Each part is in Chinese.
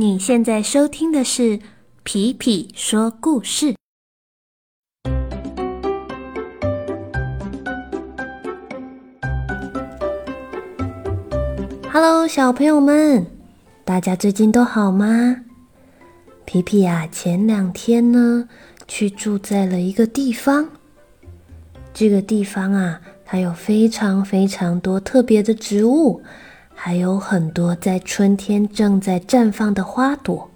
你现在收听的是《皮皮说故事》。Hello，小朋友们，大家最近都好吗？皮皮呀，前两天呢，去住在了一个地方。这个地方啊，它有非常非常多特别的植物。还有很多在春天正在绽放的花朵。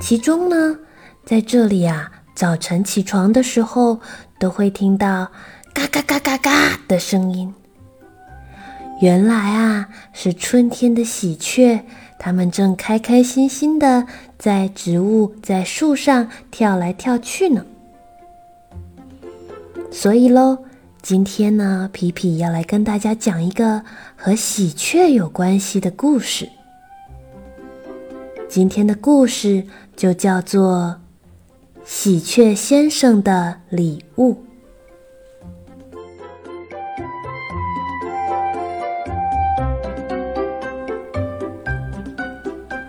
其中呢，在这里啊，早晨起床的时候都会听到嘎嘎嘎嘎嘎的声音。原来啊，是春天的喜鹊，它们正开开心心的在植物、在树上跳来跳去呢。所以喽。今天呢，皮皮要来跟大家讲一个和喜鹊有关系的故事。今天的故事就叫做《喜鹊先生的礼物》。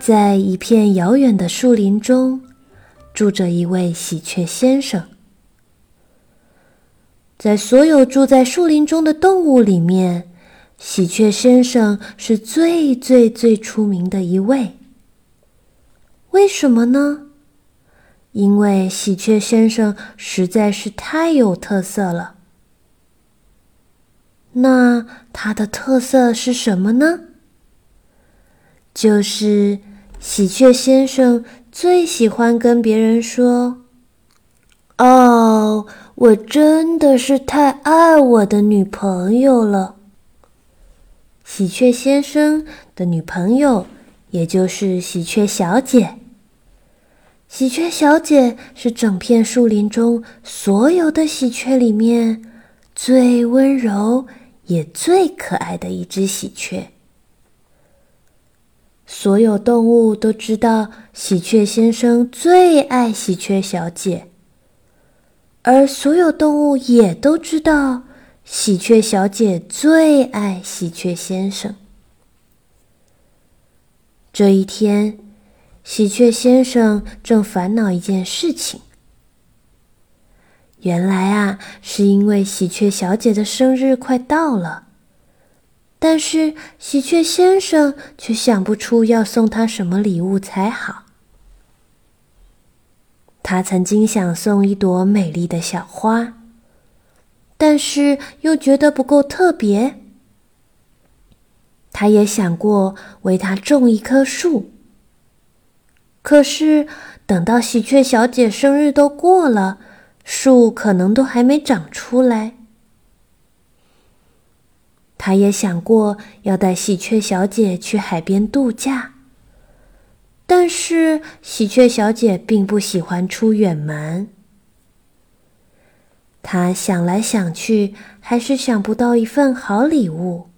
在一片遥远的树林中，住着一位喜鹊先生。在所有住在树林中的动物里面，喜鹊先生是最最最出名的一位。为什么呢？因为喜鹊先生实在是太有特色了。那它的特色是什么呢？就是喜鹊先生最喜欢跟别人说：“哦。”我真的是太爱我的女朋友了。喜鹊先生的女朋友，也就是喜鹊小姐。喜鹊小姐是整片树林中所有的喜鹊里面最温柔也最可爱的一只喜鹊。所有动物都知道，喜鹊先生最爱喜鹊小姐。而所有动物也都知道，喜鹊小姐最爱喜鹊先生。这一天，喜鹊先生正烦恼一件事情。原来啊，是因为喜鹊小姐的生日快到了，但是喜鹊先生却想不出要送她什么礼物才好。他曾经想送一朵美丽的小花，但是又觉得不够特别。他也想过为她种一棵树，可是等到喜鹊小姐生日都过了，树可能都还没长出来。他也想过要带喜鹊小姐去海边度假。但是喜鹊小姐并不喜欢出远门。她想来想去，还是想不到一份好礼物。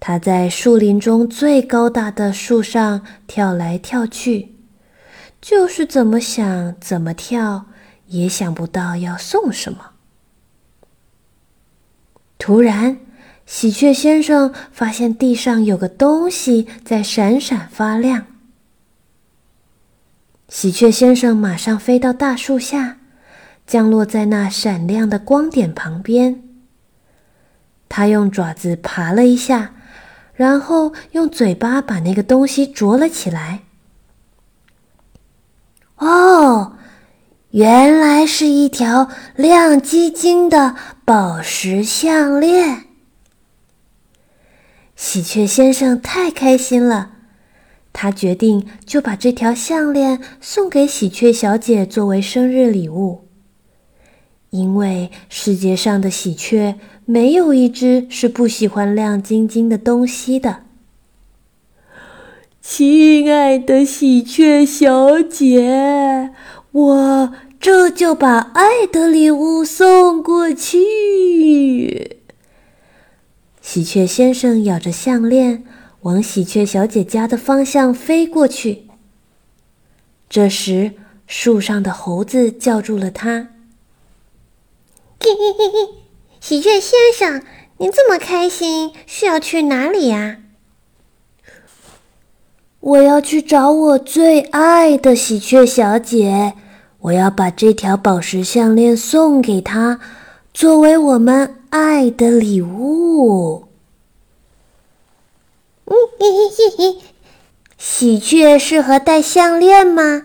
她在树林中最高大的树上跳来跳去，就是怎么想怎么跳，也想不到要送什么。突然。喜鹊先生发现地上有个东西在闪闪发亮。喜鹊先生马上飞到大树下，降落在那闪亮的光点旁边。他用爪子爬了一下，然后用嘴巴把那个东西啄了起来。哦，原来是一条亮晶晶的宝石项链。喜鹊先生太开心了，他决定就把这条项链送给喜鹊小姐作为生日礼物。因为世界上的喜鹊没有一只是不喜欢亮晶晶的东西的。亲爱的喜鹊小姐，我这就把爱的礼物送过去。喜鹊先生咬着项链，往喜鹊小姐家的方向飞过去。这时，树上的猴子叫住了他：“嘿嘿嘿嘿，喜鹊先生，您这么开心，是要去哪里呀？”我要去找我最爱的喜鹊小姐，我要把这条宝石项链送给她，作为我们爱的礼物。嗯嘿嘿嘿，喜鹊适合戴项链吗？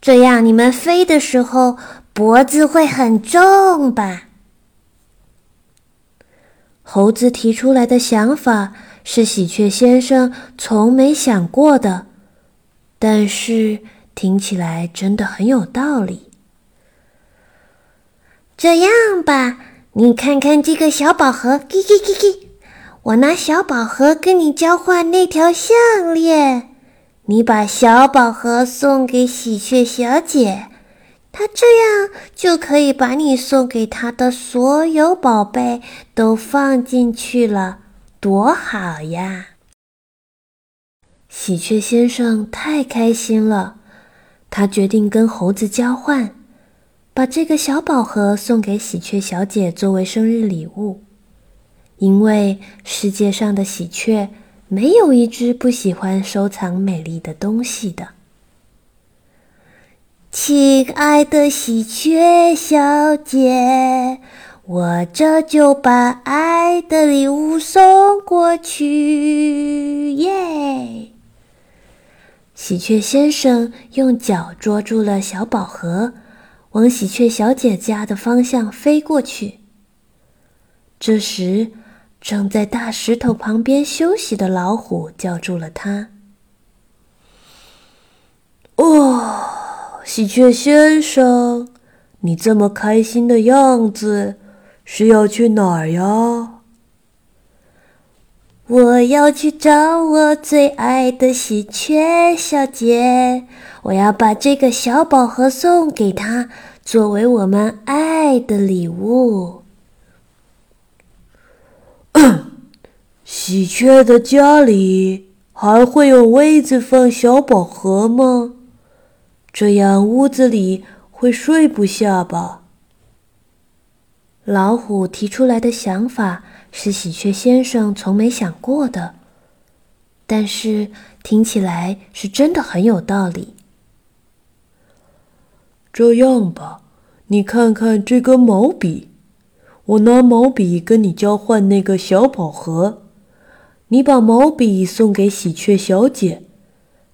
这样你们飞的时候脖子会很重吧？猴子提出来的想法是喜鹊先生从没想过的，但是听起来真的很有道理。这样吧，你看看这个小宝盒，叽叽叽叽，我拿小宝盒跟你交换那条项链，你把小宝盒送给喜鹊小姐，她这样就可以把你送给她的所有宝贝都放进去了，多好呀！喜鹊先生太开心了，他决定跟猴子交换，把这个小宝盒送给喜鹊小姐作为生日礼物。因为世界上的喜鹊没有一只不喜欢收藏美丽的东西的。亲爱的喜鹊小姐，我这就把爱的礼物送过去，耶！喜鹊先生用脚捉住了小宝盒，往喜鹊小姐家的方向飞过去。这时，正在大石头旁边休息的老虎叫住了他：“哦，喜鹊先生，你这么开心的样子，是要去哪儿呀？”“我要去找我最爱的喜鹊小姐，我要把这个小宝盒送给她，作为我们爱的礼物。”喜鹊的家里还会有位子放小宝盒吗？这样屋子里会睡不下吧？老虎提出来的想法是喜鹊先生从没想过的，但是听起来是真的很有道理。这样吧，你看看这根毛笔。我拿毛笔跟你交换那个小宝盒，你把毛笔送给喜鹊小姐，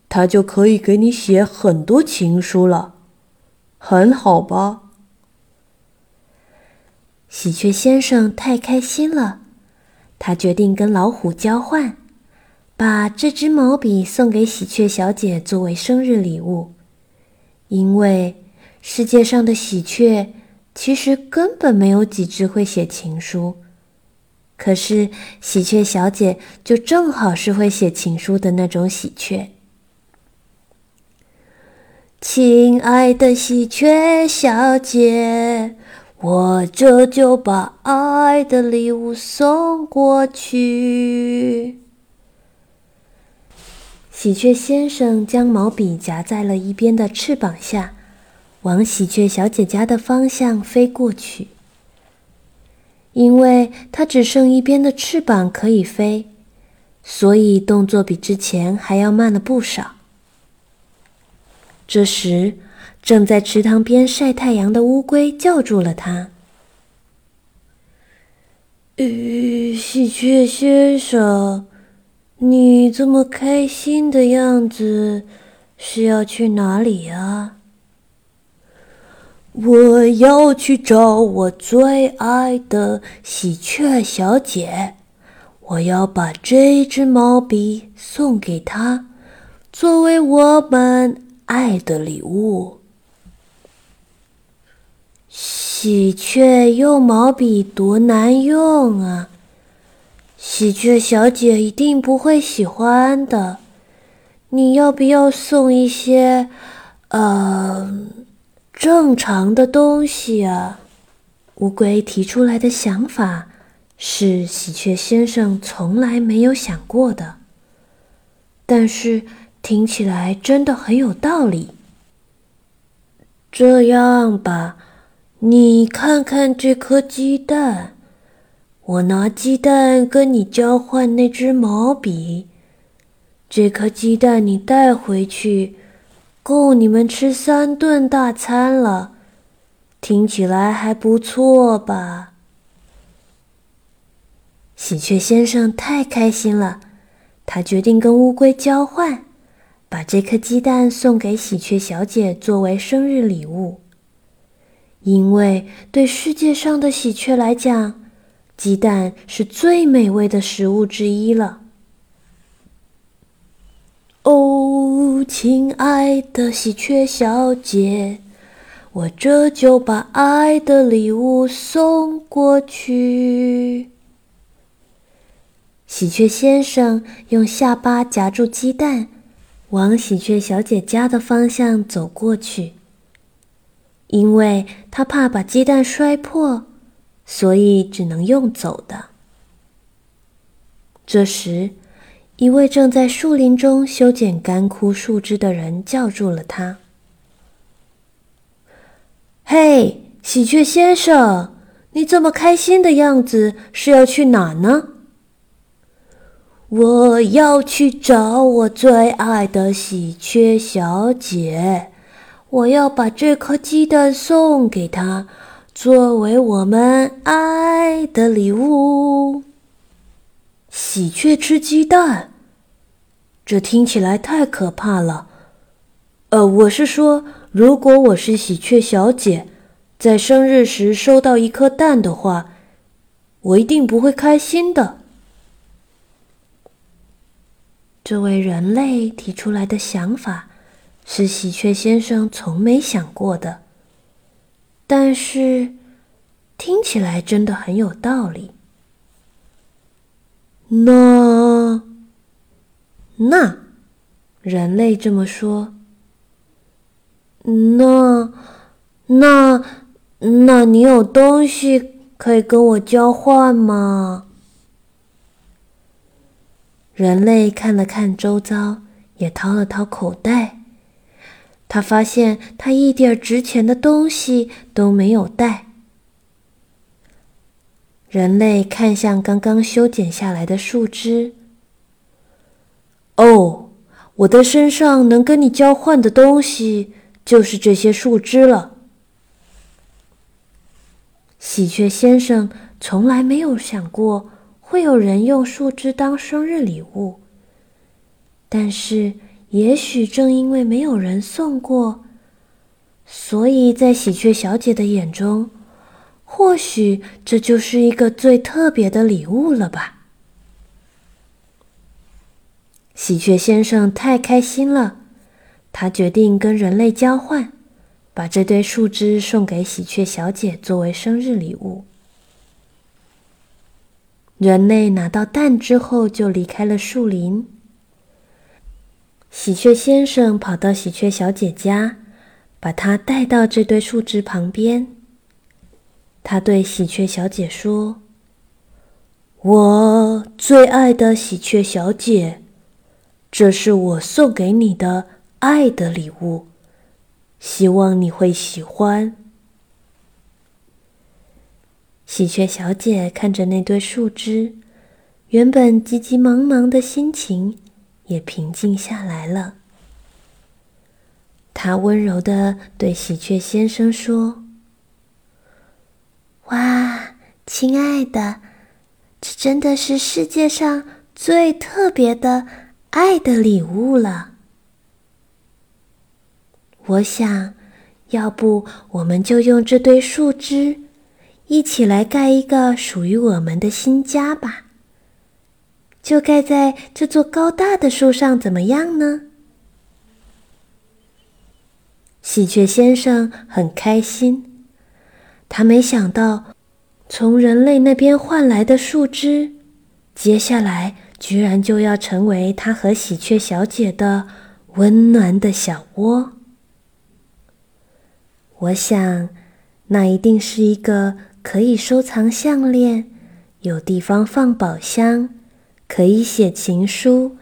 她就可以给你写很多情书了，很好吧？喜鹊先生太开心了，他决定跟老虎交换，把这支毛笔送给喜鹊小姐作为生日礼物，因为世界上的喜鹊。其实根本没有几只会写情书，可是喜鹊小姐就正好是会写情书的那种喜鹊。亲爱的喜鹊小姐，我这就把爱的礼物送过去。喜鹊先生将毛笔夹在了一边的翅膀下。往喜鹊小姐家的方向飞过去，因为它只剩一边的翅膀可以飞，所以动作比之前还要慢了不少。这时，正在池塘边晒太阳的乌龟叫住了它：“呃，喜鹊先生，你这么开心的样子，是要去哪里呀？”我要去找我最爱的喜鹊小姐，我要把这支毛笔送给她，作为我们爱的礼物。喜鹊用毛笔多难用啊！喜鹊小姐一定不会喜欢的。你要不要送一些？呃。正常的东西啊，乌龟提出来的想法是喜鹊先生从来没有想过的，但是听起来真的很有道理。这样吧，你看看这颗鸡蛋，我拿鸡蛋跟你交换那支毛笔，这颗鸡蛋你带回去，够你们吃三顿大餐了。听起来还不错吧？”喜鹊先生太开心了，他决定跟乌龟交换，把这颗鸡蛋送给喜鹊小姐作为生日礼物。因为对世界上的喜鹊来讲，鸡蛋是最美味的食物之一了。哦，亲爱的喜鹊小姐，我这就把爱的礼物送过去。喜鹊先生用下巴夹住鸡蛋，往喜鹊小姐家的方向走过去。因为他怕把鸡蛋摔破，所以只能用走的。这时，一位正在树林中修剪干枯树枝的人叫住了他：“嘿，喜鹊先生，你这么开心的样子，是要去哪呢？”“我要去找我最爱的喜鹊小姐。”我要把这颗鸡蛋送给他，作为我们爱的礼物。喜鹊吃鸡蛋，这听起来太可怕了。呃，我是说，如果我是喜鹊小姐，在生日时收到一颗蛋的话，我一定不会开心的。这位人类提出来的想法。是喜鹊先生从没想过的，但是听起来真的很有道理。那那人类这么说，那那那你有东西可以跟我交换吗？人类看了看周遭，也掏了掏口袋。他发现他一点值钱的东西都没有带。人类看向刚刚修剪下来的树枝。哦，我的身上能跟你交换的东西就是这些树枝了。喜鹊先生从来没有想过会有人用树枝当生日礼物，但是。也许正因为没有人送过，所以在喜鹊小姐的眼中，或许这就是一个最特别的礼物了吧。喜鹊先生太开心了，他决定跟人类交换，把这堆树枝送给喜鹊小姐作为生日礼物。人类拿到蛋之后，就离开了树林。喜鹊先生跑到喜鹊小姐家，把她带到这堆树枝旁边。他对喜鹊小姐说：“我最爱的喜鹊小姐，这是我送给你的爱的礼物，希望你会喜欢。”喜鹊小姐看着那堆树枝，原本急急忙忙的心情。也平静下来了。他温柔的对喜鹊先生说：“哇，亲爱的，这真的是世界上最特别的爱的礼物了。我想要不我们就用这堆树枝，一起来盖一个属于我们的新家吧。”就盖在这座高大的树上，怎么样呢？喜鹊先生很开心，他没想到从人类那边换来的树枝，接下来居然就要成为他和喜鹊小姐的温暖的小窝。我想，那一定是一个可以收藏项链、有地方放宝箱。可以写情书，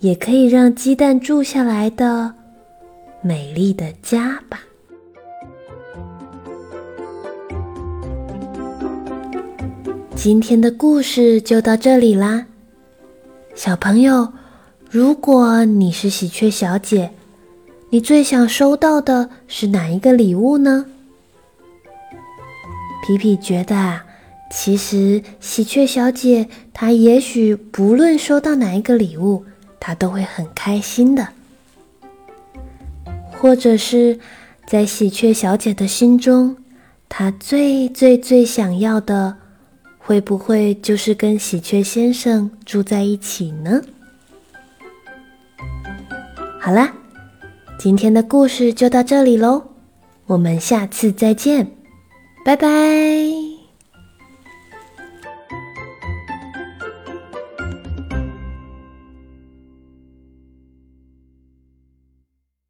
也可以让鸡蛋住下来的美丽的家吧。今天的故事就到这里啦，小朋友，如果你是喜鹊小姐，你最想收到的是哪一个礼物呢？皮皮觉得啊，其实喜鹊小姐她也许不论收到哪一个礼物，她都会很开心的。或者是在喜鹊小姐的心中，她最最最想要的，会不会就是跟喜鹊先生住在一起呢？好啦，今天的故事就到这里喽，我们下次再见。拜拜。